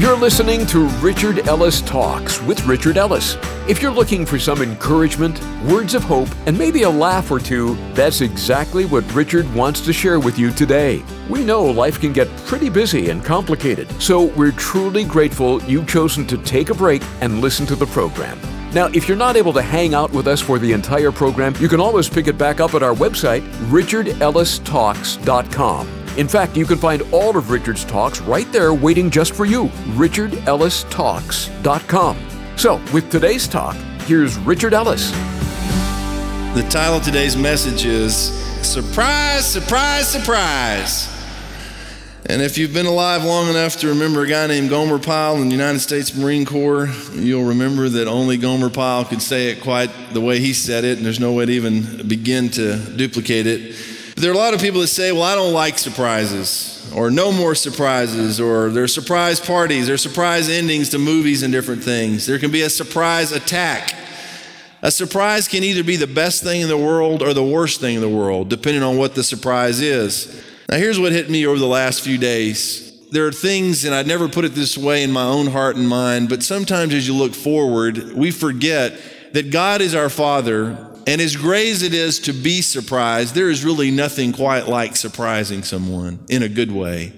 You're listening to Richard Ellis Talks with Richard Ellis. If you're looking for some encouragement, words of hope, and maybe a laugh or two, that's exactly what Richard wants to share with you today. We know life can get pretty busy and complicated, so we're truly grateful you've chosen to take a break and listen to the program. Now, if you're not able to hang out with us for the entire program, you can always pick it back up at our website, richardellistalks.com. In fact, you can find all of Richard's talks right there waiting just for you. RichardEllisTalks.com. So, with today's talk, here's Richard Ellis. The title of today's message is Surprise, Surprise, Surprise. And if you've been alive long enough to remember a guy named Gomer Pyle in the United States Marine Corps, you'll remember that only Gomer Pyle could say it quite the way he said it, and there's no way to even begin to duplicate it. There are a lot of people that say, well, I don't like surprises, or no more surprises, or there are surprise parties, there are surprise endings to movies and different things. There can be a surprise attack. A surprise can either be the best thing in the world or the worst thing in the world, depending on what the surprise is. Now, here's what hit me over the last few days. There are things, and I'd never put it this way in my own heart and mind, but sometimes as you look forward, we forget that God is our Father and as great as it is to be surprised, there is really nothing quite like surprising someone in a good way.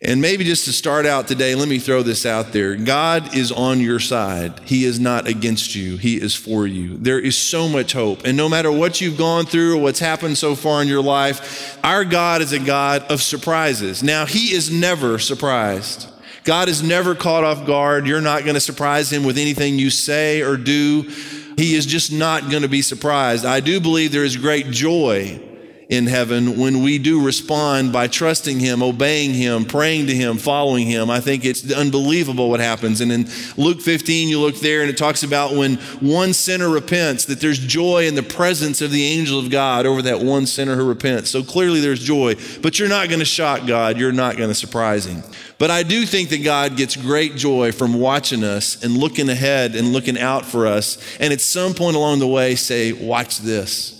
And maybe just to start out today, let me throw this out there. God is on your side. He is not against you, He is for you. There is so much hope. And no matter what you've gone through or what's happened so far in your life, our God is a God of surprises. Now, He is never surprised. God is never caught off guard. You're not going to surprise Him with anything you say or do. He is just not going to be surprised. I do believe there is great joy in heaven when we do respond by trusting Him, obeying Him, praying to Him, following Him. I think it's unbelievable what happens. And in Luke 15, you look there and it talks about when one sinner repents, that there's joy in the presence of the angel of God over that one sinner who repents. So clearly there's joy, but you're not going to shock God. You're not going to surprise Him. But I do think that God gets great joy from watching us and looking ahead and looking out for us. And at some point along the way, say, Watch this.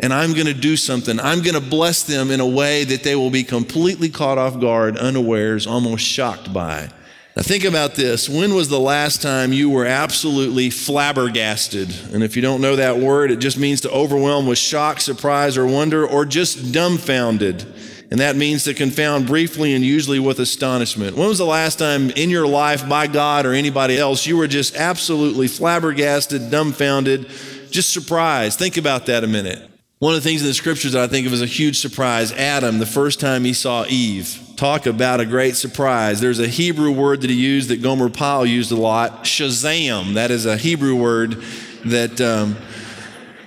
And I'm going to do something. I'm going to bless them in a way that they will be completely caught off guard, unawares, almost shocked by. Now, think about this. When was the last time you were absolutely flabbergasted? And if you don't know that word, it just means to overwhelm with shock, surprise, or wonder, or just dumbfounded. And that means to confound briefly and usually with astonishment. When was the last time in your life, by God or anybody else, you were just absolutely flabbergasted, dumbfounded, just surprised? Think about that a minute. One of the things in the scriptures that I think of as a huge surprise Adam, the first time he saw Eve. Talk about a great surprise. There's a Hebrew word that he used that Gomer Pyle used a lot Shazam. That is a Hebrew word that. Um,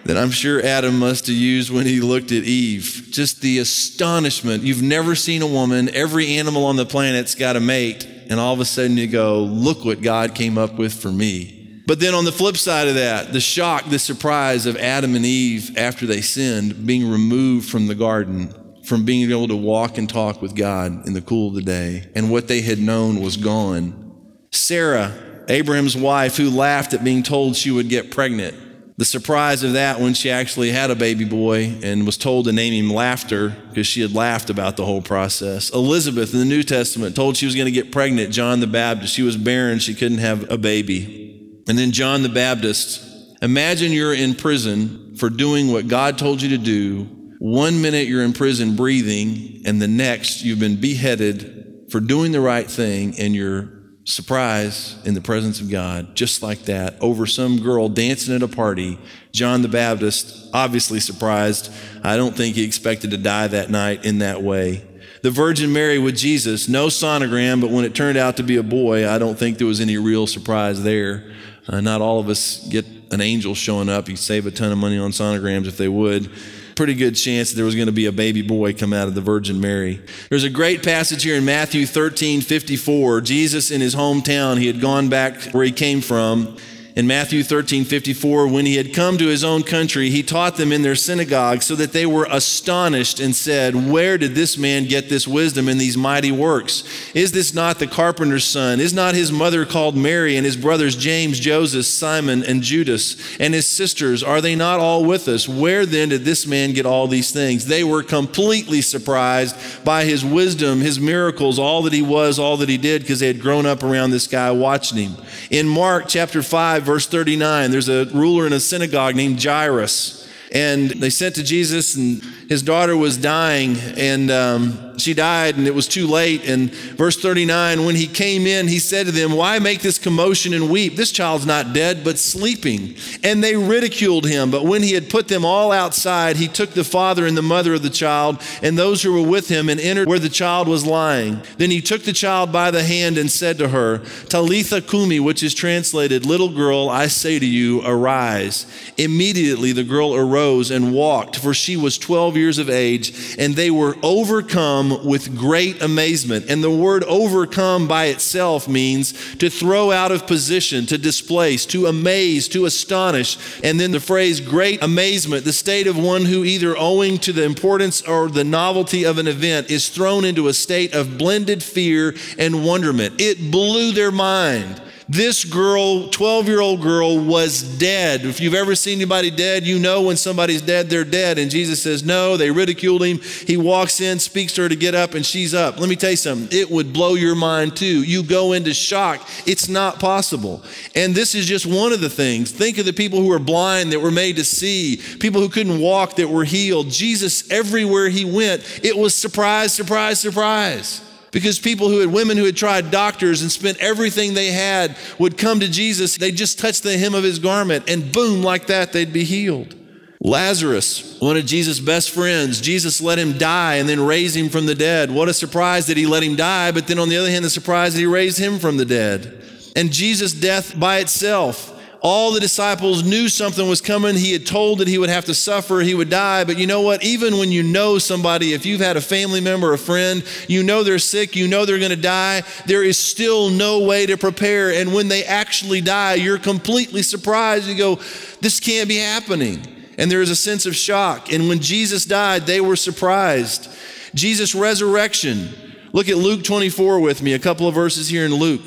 that I'm sure Adam must have used when he looked at Eve. Just the astonishment. You've never seen a woman, every animal on the planet's got a mate, and all of a sudden you go, look what God came up with for me. But then on the flip side of that, the shock, the surprise of Adam and Eve after they sinned, being removed from the garden, from being able to walk and talk with God in the cool of the day, and what they had known was gone. Sarah, Abraham's wife, who laughed at being told she would get pregnant the surprise of that when she actually had a baby boy and was told to name him Laughter because she had laughed about the whole process. Elizabeth in the New Testament told she was going to get pregnant, John the Baptist. She was barren, she couldn't have a baby. And then John the Baptist. Imagine you're in prison for doing what God told you to do. One minute you're in prison breathing, and the next you've been beheaded for doing the right thing and you're surprise in the presence of God, just like that, over some girl dancing at a party. John the Baptist, obviously surprised. I don't think he expected to die that night in that way. The Virgin Mary with Jesus, no sonogram, but when it turned out to be a boy, I don't think there was any real surprise there. Uh, not all of us get an angel showing up. You save a ton of money on sonograms if they would pretty good chance there was going to be a baby boy come out of the Virgin Mary. There's a great passage here in Matthew 13 54. Jesus in his hometown, he had gone back where he came from, In Matthew 13, 54, when he had come to his own country, he taught them in their synagogue so that they were astonished and said, Where did this man get this wisdom and these mighty works? Is this not the carpenter's son? Is not his mother called Mary and his brothers James, Joseph, Simon, and Judas? And his sisters, are they not all with us? Where then did this man get all these things? They were completely surprised by his wisdom, his miracles, all that he was, all that he did, because they had grown up around this guy watching him. In Mark chapter 5, verse 39, there's a ruler in a synagogue named Jairus. And they sent to Jesus, and his daughter was dying, and um, she died, and it was too late. And verse 39 when he came in, he said to them, Why make this commotion and weep? This child's not dead, but sleeping. And they ridiculed him. But when he had put them all outside, he took the father and the mother of the child and those who were with him and entered where the child was lying. Then he took the child by the hand and said to her, Talitha Kumi, which is translated, Little girl, I say to you, arise. Immediately the girl arose and walked, for she was 12 years of age, and they were overcome with great amazement. And the word overcome by itself means to throw out of position, to displace, to amaze, to astonish. And then the phrase great amazement, the state of one who either owing to the importance or the novelty of an event is thrown into a state of blended fear and wonderment. It blew their mind. This girl, 12 year old girl, was dead. If you've ever seen anybody dead, you know when somebody's dead, they're dead. And Jesus says, No, they ridiculed him. He walks in, speaks to her to get up, and she's up. Let me tell you something, it would blow your mind too. You go into shock. It's not possible. And this is just one of the things. Think of the people who were blind that were made to see, people who couldn't walk that were healed. Jesus, everywhere he went, it was surprise, surprise, surprise. Because people who had, women who had tried doctors and spent everything they had would come to Jesus. They'd just touch the hem of his garment, and boom, like that, they'd be healed. Lazarus, one of Jesus' best friends, Jesus let him die and then raise him from the dead. What a surprise that he let him die, but then on the other hand, the surprise that he raised him from the dead. And Jesus' death by itself all the disciples knew something was coming. He had told that he would have to suffer, he would die. But you know what? Even when you know somebody, if you've had a family member, a friend, you know they're sick, you know they're going to die, there is still no way to prepare. And when they actually die, you're completely surprised. You go, this can't be happening. And there is a sense of shock. And when Jesus died, they were surprised. Jesus' resurrection. Look at Luke 24 with me, a couple of verses here in Luke.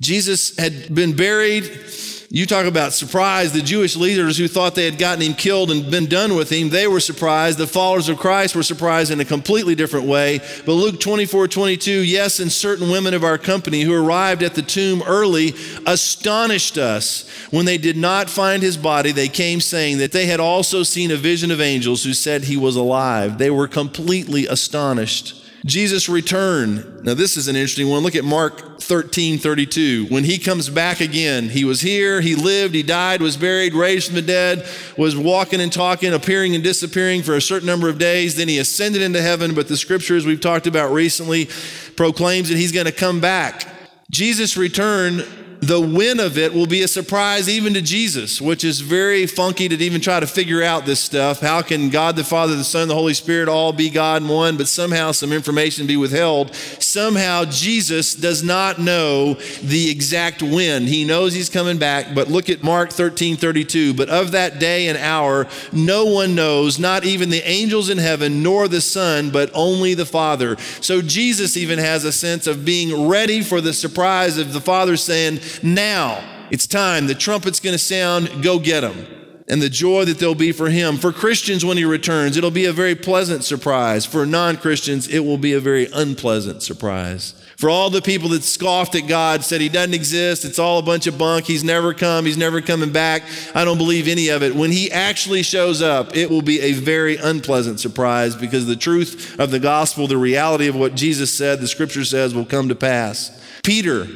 Jesus had been buried you talk about surprise. The Jewish leaders who thought they had gotten him killed and been done with him, they were surprised. The followers of Christ were surprised in a completely different way. But Luke 24 22, yes, and certain women of our company who arrived at the tomb early astonished us. When they did not find his body, they came saying that they had also seen a vision of angels who said he was alive. They were completely astonished. Jesus' return. Now, this is an interesting one. Look at Mark 13 32. When he comes back again, he was here, he lived, he died, was buried, raised from the dead, was walking and talking, appearing and disappearing for a certain number of days. Then he ascended into heaven. But the scriptures we've talked about recently proclaims that he's going to come back. Jesus' return the win of it will be a surprise even to Jesus, which is very funky to even try to figure out this stuff. How can God the Father, the Son, the Holy Spirit all be God in one, but somehow some information be withheld? Somehow Jesus does not know the exact when. He knows he's coming back, but look at Mark 13 32. But of that day and hour, no one knows, not even the angels in heaven, nor the Son, but only the Father. So Jesus even has a sense of being ready for the surprise of the Father saying, now. It's time. The trumpet's going to sound. Go get him. And the joy that there'll be for him. For Christians, when he returns, it'll be a very pleasant surprise. For non Christians, it will be a very unpleasant surprise. For all the people that scoffed at God, said he doesn't exist, it's all a bunch of bunk, he's never come, he's never coming back, I don't believe any of it. When he actually shows up, it will be a very unpleasant surprise because the truth of the gospel, the reality of what Jesus said, the scripture says, will come to pass. Peter,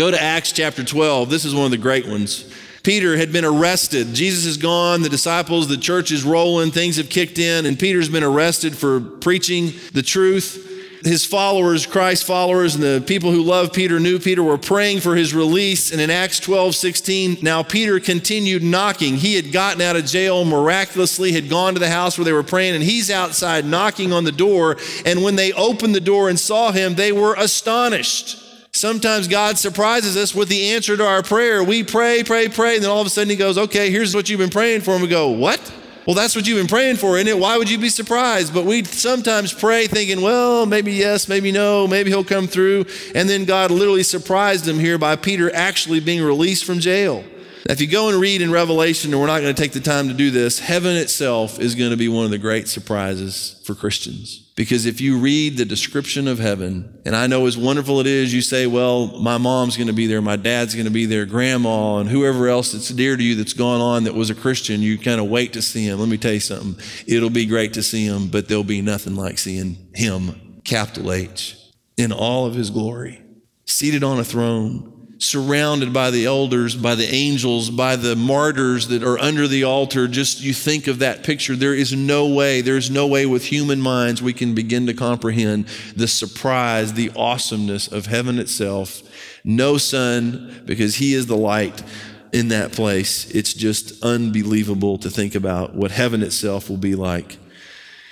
Go to Acts chapter 12. This is one of the great ones. Peter had been arrested. Jesus is gone. The disciples, the church is rolling. Things have kicked in, and Peter's been arrested for preaching the truth. His followers, Christ followers, and the people who love Peter, knew Peter, were praying for his release. And in Acts 12 16, now Peter continued knocking. He had gotten out of jail miraculously, had gone to the house where they were praying, and he's outside knocking on the door. And when they opened the door and saw him, they were astonished Sometimes God surprises us with the answer to our prayer. We pray, pray, pray, and then all of a sudden He goes, Okay, here's what you've been praying for. And we go, What? Well, that's what you've been praying for, isn't it? Why would you be surprised? But we sometimes pray thinking, well, maybe yes, maybe no, maybe he'll come through. And then God literally surprised him here by Peter actually being released from jail. Now, if you go and read in Revelation, and we're not going to take the time to do this, heaven itself is going to be one of the great surprises for Christians. Because if you read the description of heaven, and I know as wonderful it is, you say, well, my mom's going to be there, my dad's going to be there, grandma, and whoever else that's dear to you that's gone on that was a Christian, you kind of wait to see him. Let me tell you something. It'll be great to see him, but there'll be nothing like seeing him, capital H, in all of his glory, seated on a throne surrounded by the elders, by the angels, by the martyrs that are under the altar. Just you think of that picture. There is no way, there's no way with human minds we can begin to comprehend the surprise, the awesomeness of heaven itself. No sun, because He is the light in that place. It's just unbelievable to think about what heaven itself will be like.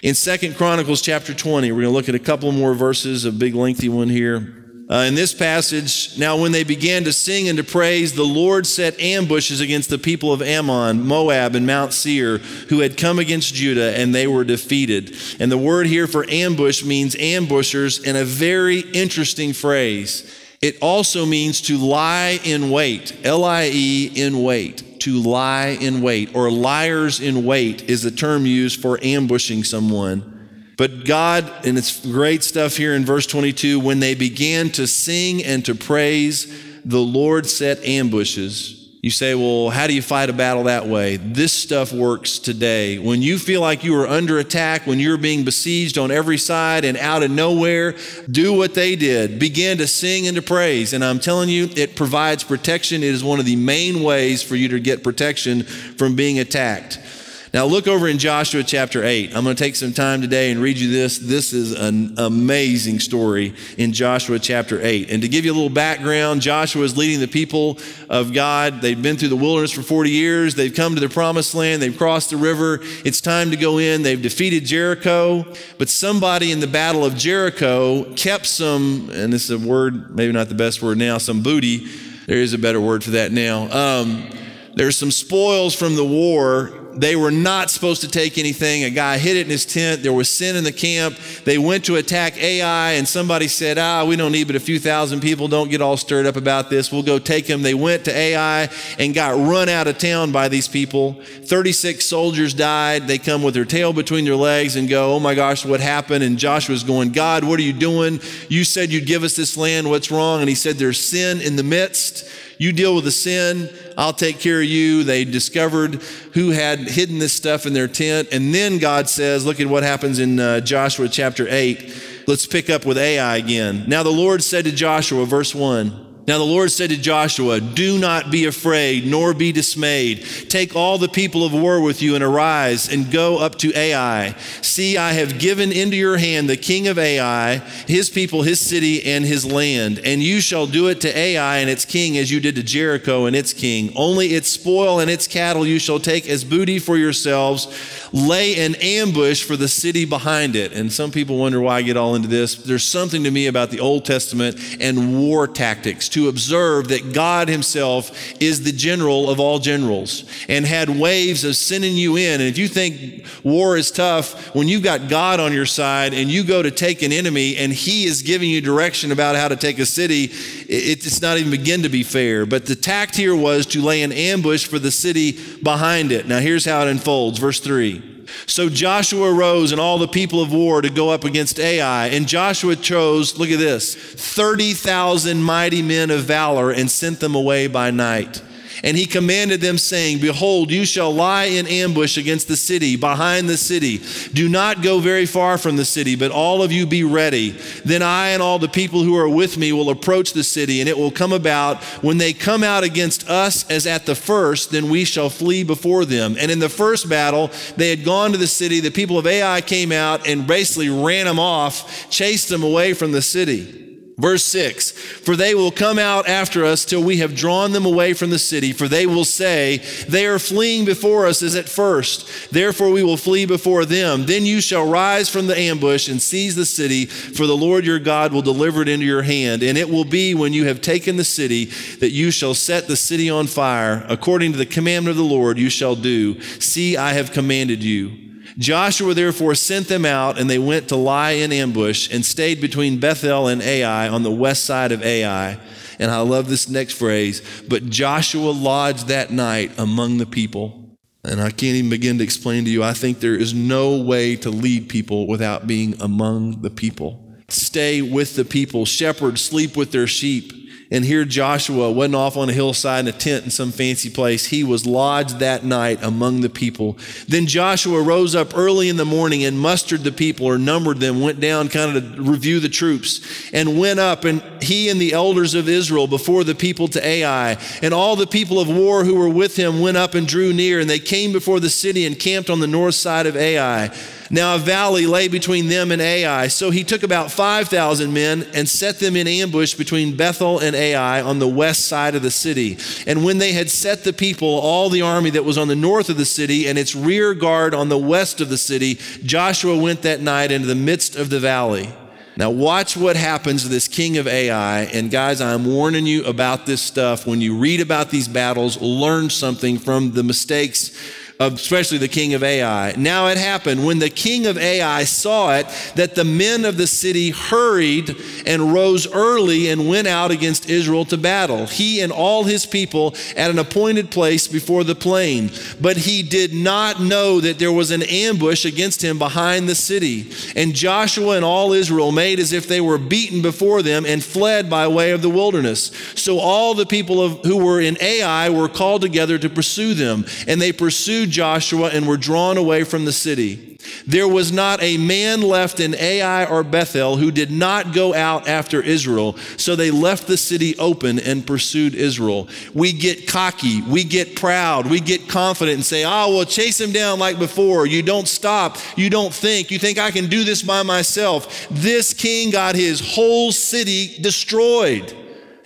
In Second Chronicles chapter 20, we're going to look at a couple more verses, a big lengthy one here. Uh, in this passage, now when they began to sing and to praise, the Lord set ambushes against the people of Ammon, Moab, and Mount Seir, who had come against Judah, and they were defeated. And the word here for ambush means ambushers in a very interesting phrase. It also means to lie in wait, L I E in wait, to lie in wait, or liars in wait is the term used for ambushing someone. But God, and it's great stuff here in verse 22, when they began to sing and to praise, the Lord set ambushes. You say, well, how do you fight a battle that way? This stuff works today. When you feel like you are under attack, when you're being besieged on every side and out of nowhere, do what they did. Begin to sing and to praise. And I'm telling you, it provides protection. It is one of the main ways for you to get protection from being attacked. Now, look over in Joshua chapter 8. I'm going to take some time today and read you this. This is an amazing story in Joshua chapter 8. And to give you a little background, Joshua is leading the people of God. They've been through the wilderness for 40 years. They've come to the promised land. They've crossed the river. It's time to go in. They've defeated Jericho. But somebody in the battle of Jericho kept some, and this is a word, maybe not the best word now, some booty. There is a better word for that now. Um, there's some spoils from the war they were not supposed to take anything. A guy hid it in his tent. There was sin in the camp. They went to attack Ai, and somebody said, Ah, we don't need but a few thousand people. Don't get all stirred up about this. We'll go take them. They went to Ai and got run out of town by these people. 36 soldiers died. They come with their tail between their legs and go, Oh my gosh, what happened? And Joshua's going, God, what are you doing? You said you'd give us this land. What's wrong? And he said, There's sin in the midst. You deal with the sin, I'll take care of you. They discovered who had hidden this stuff in their tent. And then God says, look at what happens in uh, Joshua chapter 8. Let's pick up with Ai again. Now the Lord said to Joshua, verse 1. Now the Lord said to Joshua, Do not be afraid, nor be dismayed. Take all the people of war with you and arise and go up to Ai. See, I have given into your hand the king of Ai, his people, his city, and his land. And you shall do it to Ai and its king as you did to Jericho and its king. Only its spoil and its cattle you shall take as booty for yourselves. Lay an ambush for the city behind it. And some people wonder why I get all into this. There's something to me about the Old Testament and war tactics to observe that God Himself is the general of all generals and had waves of sending you in. And if you think war is tough, when you've got God on your side and you go to take an enemy and He is giving you direction about how to take a city, it's not even begin to be fair. But the tact here was to lay an ambush for the city behind it. Now, here's how it unfolds. Verse 3. So Joshua rose and all the people of war to go up against Ai. And Joshua chose, look at this, 30,000 mighty men of valor and sent them away by night. And he commanded them, saying, Behold, you shall lie in ambush against the city, behind the city. Do not go very far from the city, but all of you be ready. Then I and all the people who are with me will approach the city, and it will come about when they come out against us as at the first, then we shall flee before them. And in the first battle, they had gone to the city. The people of Ai came out and basically ran them off, chased them away from the city. Verse 6 For they will come out after us till we have drawn them away from the city, for they will say, They are fleeing before us as at first. Therefore we will flee before them. Then you shall rise from the ambush and seize the city, for the Lord your God will deliver it into your hand. And it will be when you have taken the city that you shall set the city on fire. According to the commandment of the Lord you shall do. See, I have commanded you. Joshua therefore sent them out, and they went to lie in ambush and stayed between Bethel and Ai on the west side of Ai. And I love this next phrase, but Joshua lodged that night among the people. And I can't even begin to explain to you, I think there is no way to lead people without being among the people. Stay with the people. Shepherds sleep with their sheep. And here Joshua wasn't off on a hillside in a tent in some fancy place. He was lodged that night among the people. Then Joshua rose up early in the morning and mustered the people or numbered them, went down kind of to review the troops, and went up, and he and the elders of Israel before the people to Ai. And all the people of war who were with him went up and drew near, and they came before the city and camped on the north side of Ai. Now a valley lay between them and Ai. So he took about 5,000 men and set them in ambush between Bethel and Ai on the west side of the city. And when they had set the people, all the army that was on the north of the city and its rear guard on the west of the city, Joshua went that night into the midst of the valley. Now, watch what happens to this king of Ai. And guys, I'm warning you about this stuff. When you read about these battles, learn something from the mistakes especially the king of Ai. Now it happened when the king of Ai saw it that the men of the city hurried and rose early and went out against Israel to battle, he and all his people at an appointed place before the plain. But he did not know that there was an ambush against him behind the city. And Joshua and all Israel made as if they were beaten before them and fled by way of the wilderness. So all the people of, who were in Ai were called together to pursue them, and they pursued Joshua and were drawn away from the city. There was not a man left in Ai or Bethel who did not go out after Israel. So they left the city open and pursued Israel. We get cocky, we get proud, we get confident and say, oh, well, chase him down like before. You don't stop, you don't think, you think I can do this by myself. This king got his whole city destroyed.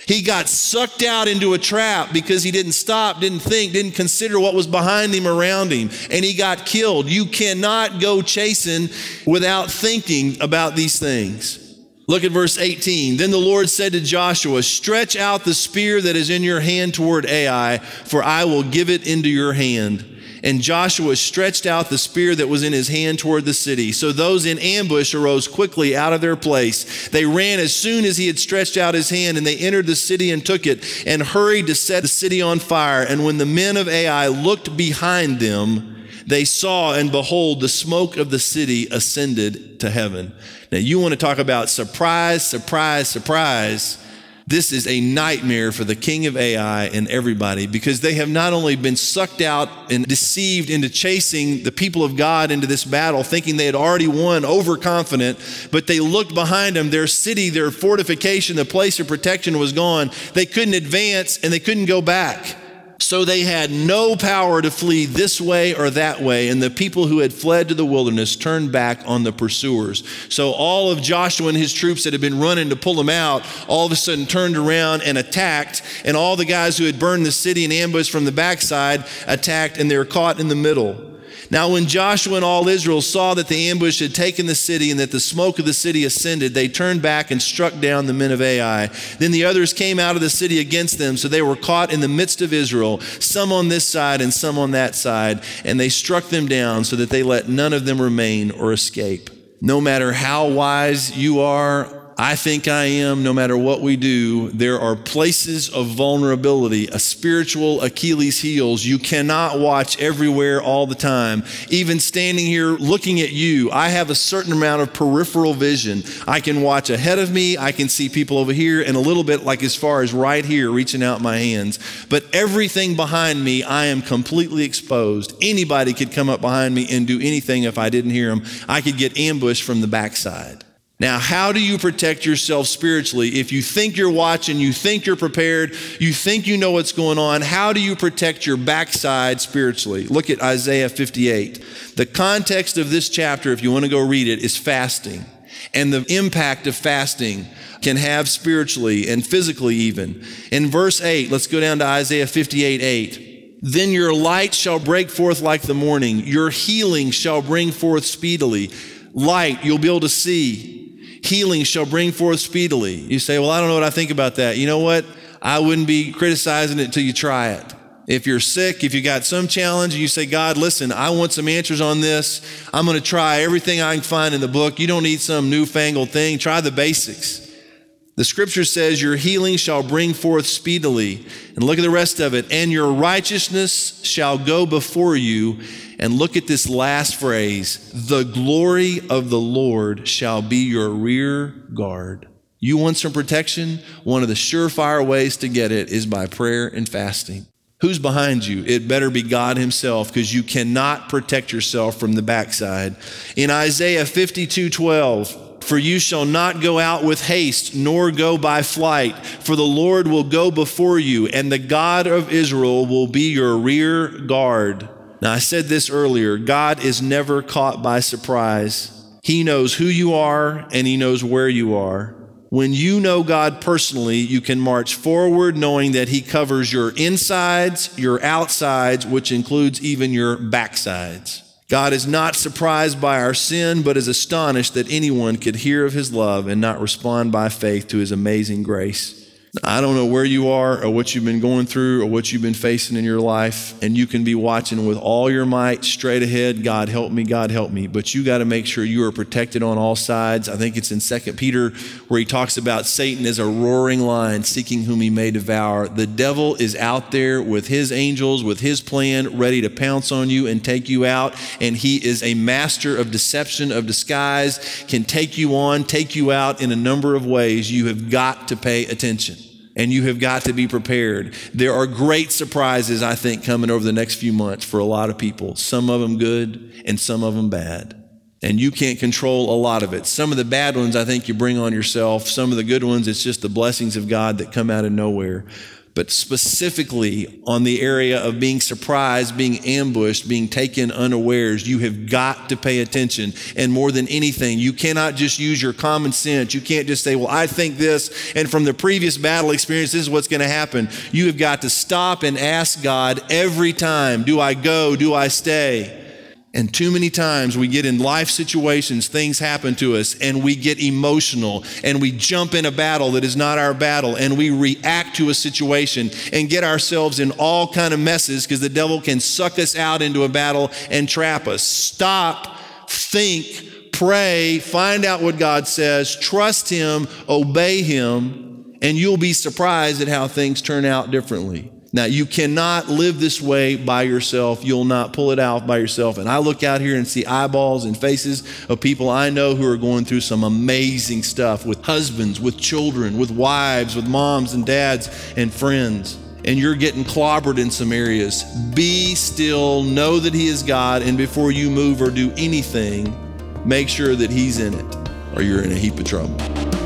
He got sucked out into a trap because he didn't stop, didn't think, didn't consider what was behind him, around him, and he got killed. You cannot go chasing without thinking about these things. Look at verse 18. Then the Lord said to Joshua, Stretch out the spear that is in your hand toward Ai, for I will give it into your hand. And Joshua stretched out the spear that was in his hand toward the city. So those in ambush arose quickly out of their place. They ran as soon as he had stretched out his hand, and they entered the city and took it, and hurried to set the city on fire. And when the men of Ai looked behind them, they saw and behold, the smoke of the city ascended to heaven. Now, you want to talk about surprise, surprise, surprise. This is a nightmare for the king of Ai and everybody because they have not only been sucked out and deceived into chasing the people of God into this battle, thinking they had already won, overconfident, but they looked behind them. Their city, their fortification, the place of protection was gone. They couldn't advance and they couldn't go back. So they had no power to flee this way or that way, and the people who had fled to the wilderness turned back on the pursuers. So all of Joshua and his troops that had been running to pull them out all of a sudden turned around and attacked, and all the guys who had burned the city in ambush from the backside attacked, and they were caught in the middle. Now, when Joshua and all Israel saw that the ambush had taken the city and that the smoke of the city ascended, they turned back and struck down the men of Ai. Then the others came out of the city against them, so they were caught in the midst of Israel, some on this side and some on that side, and they struck them down so that they let none of them remain or escape. No matter how wise you are I think I am, no matter what we do, there are places of vulnerability, a spiritual Achilles heels. You cannot watch everywhere all the time. Even standing here looking at you, I have a certain amount of peripheral vision. I can watch ahead of me, I can see people over here, and a little bit like as far as right here, reaching out my hands. But everything behind me, I am completely exposed. Anybody could come up behind me and do anything if I didn't hear them. I could get ambushed from the backside. Now, how do you protect yourself spiritually? If you think you're watching, you think you're prepared, you think you know what's going on, how do you protect your backside spiritually? Look at Isaiah 58. The context of this chapter, if you want to go read it, is fasting. and the impact of fasting can have spiritually and physically even. In verse 8, let's go down to Isaiah 58 8. Then your light shall break forth like the morning, your healing shall bring forth speedily. Light, you'll be able to see. Healing shall bring forth speedily. You say, Well, I don't know what I think about that. You know what? I wouldn't be criticizing it until you try it. If you're sick, if you got some challenge, and you say, God, listen, I want some answers on this. I'm going to try everything I can find in the book. You don't need some newfangled thing. Try the basics. The scripture says, Your healing shall bring forth speedily. And look at the rest of it. And your righteousness shall go before you. And look at this last phrase the glory of the Lord shall be your rear guard. You want some protection? One of the surefire ways to get it is by prayer and fasting. Who's behind you? It better be God Himself because you cannot protect yourself from the backside. In Isaiah 52 12, for you shall not go out with haste, nor go by flight, for the Lord will go before you, and the God of Israel will be your rear guard. Now, I said this earlier God is never caught by surprise. He knows who you are, and He knows where you are. When you know God personally, you can march forward knowing that He covers your insides, your outsides, which includes even your backsides. God is not surprised by our sin, but is astonished that anyone could hear of His love and not respond by faith to His amazing grace. I don't know where you are or what you've been going through or what you've been facing in your life, and you can be watching with all your might straight ahead. God help me, God help me. But you got to make sure you are protected on all sides. I think it's in Second Peter where he talks about Satan as a roaring lion seeking whom he may devour. The devil is out there with his angels, with his plan, ready to pounce on you and take you out. And he is a master of deception, of disguise, can take you on, take you out in a number of ways. You have got to pay attention and you have got to be prepared. There are great surprises, I think, coming over the next few months for a lot of people. Some of them good and some of them bad. And you can't control a lot of it. Some of the bad ones, I think, you bring on yourself. Some of the good ones, it's just the blessings of God that come out of nowhere but specifically on the area of being surprised, being ambushed, being taken unawares, you have got to pay attention. And more than anything, you cannot just use your common sense. You can't just say, well, I think this, and from the previous battle experience, this is what's going to happen. You have got to stop and ask God every time, do I go? Do I stay? And too many times we get in life situations, things happen to us, and we get emotional and we jump in a battle that is not our battle and we react to a situation and get ourselves in all kind of messes because the devil can suck us out into a battle and trap us. Stop, think, pray, find out what God says, trust Him, obey Him, and you'll be surprised at how things turn out differently. Now, you cannot live this way by yourself. You'll not pull it out by yourself. And I look out here and see eyeballs and faces of people I know who are going through some amazing stuff with husbands, with children, with wives, with moms and dads and friends. And you're getting clobbered in some areas. Be still, know that He is God, and before you move or do anything, make sure that He's in it, or you're in a heap of trouble.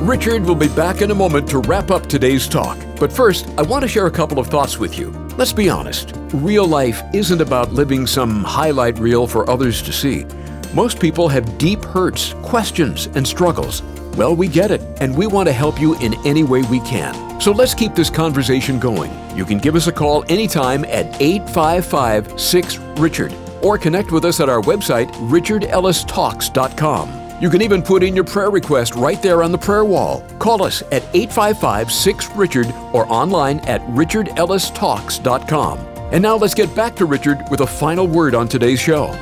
Richard will be back in a moment to wrap up today's talk. But first, I want to share a couple of thoughts with you. Let's be honest real life isn't about living some highlight reel for others to see. Most people have deep hurts, questions, and struggles. Well, we get it, and we want to help you in any way we can. So let's keep this conversation going. You can give us a call anytime at 855 6 Richard or connect with us at our website, richardellistalks.com. You can even put in your prayer request right there on the prayer wall. Call us at 855 6 Richard or online at richardellistalks.com. And now let's get back to Richard with a final word on today's show.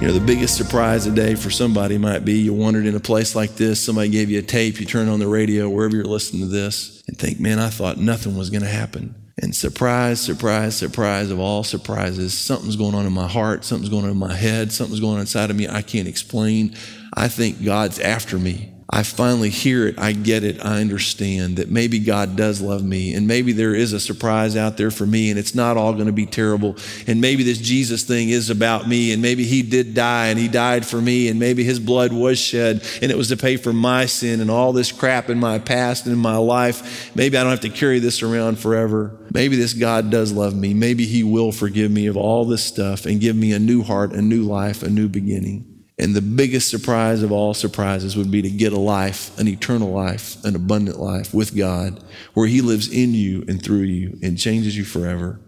You know, the biggest surprise today for somebody might be you wandered in a place like this, somebody gave you a tape, you turn on the radio, wherever you're listening to this, and think, man, I thought nothing was going to happen. And surprise, surprise, surprise of all surprises, something's going on in my heart, something's going on in my head, something's going on inside of me I can't explain. I think God's after me. I finally hear it, I get it, I understand that maybe God does love me, and maybe there is a surprise out there for me, and it's not all going to be terrible. And maybe this Jesus thing is about me, and maybe He did die, and He died for me, and maybe His blood was shed, and it was to pay for my sin and all this crap in my past and in my life. Maybe I don't have to carry this around forever. Maybe this God does love me. Maybe He will forgive me of all this stuff and give me a new heart, a new life, a new beginning. And the biggest surprise of all surprises would be to get a life, an eternal life, an abundant life with God, where He lives in you and through you and changes you forever.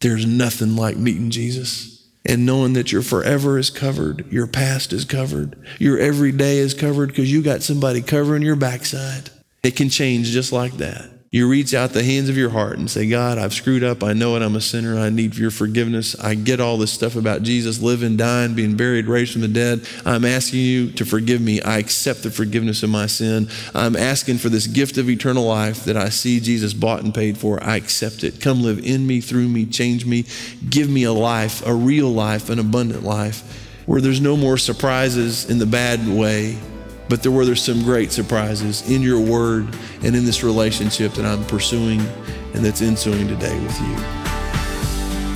There's nothing like meeting Jesus and knowing that your forever is covered, your past is covered, your everyday is covered because you got somebody covering your backside. It can change just like that. You reach out the hands of your heart and say, God, I've screwed up. I know it. I'm a sinner. I need your forgiveness. I get all this stuff about Jesus living, dying, being buried, raised from the dead. I'm asking you to forgive me. I accept the forgiveness of my sin. I'm asking for this gift of eternal life that I see Jesus bought and paid for. I accept it. Come live in me, through me, change me. Give me a life, a real life, an abundant life where there's no more surprises in the bad way but there were there's some great surprises in your word and in this relationship that I'm pursuing and that's ensuing today with you.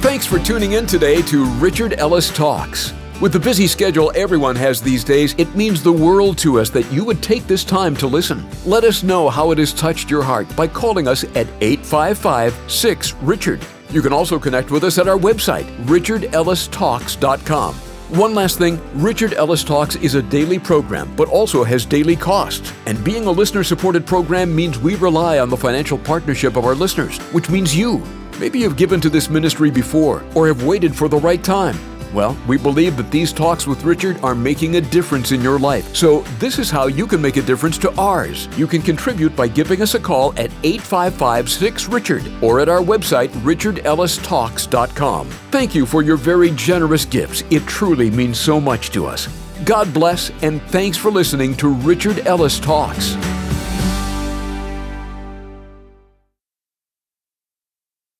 Thanks for tuning in today to Richard Ellis Talks. With the busy schedule everyone has these days, it means the world to us that you would take this time to listen. Let us know how it has touched your heart by calling us at 855 6 Richard. You can also connect with us at our website, richardellistalks.com. One last thing Richard Ellis Talks is a daily program, but also has daily costs. And being a listener supported program means we rely on the financial partnership of our listeners, which means you. Maybe you've given to this ministry before or have waited for the right time. Well, we believe that these talks with Richard are making a difference in your life. So, this is how you can make a difference to ours. You can contribute by giving us a call at 855 6 Richard or at our website, richardellistalks.com. Thank you for your very generous gifts. It truly means so much to us. God bless, and thanks for listening to Richard Ellis Talks.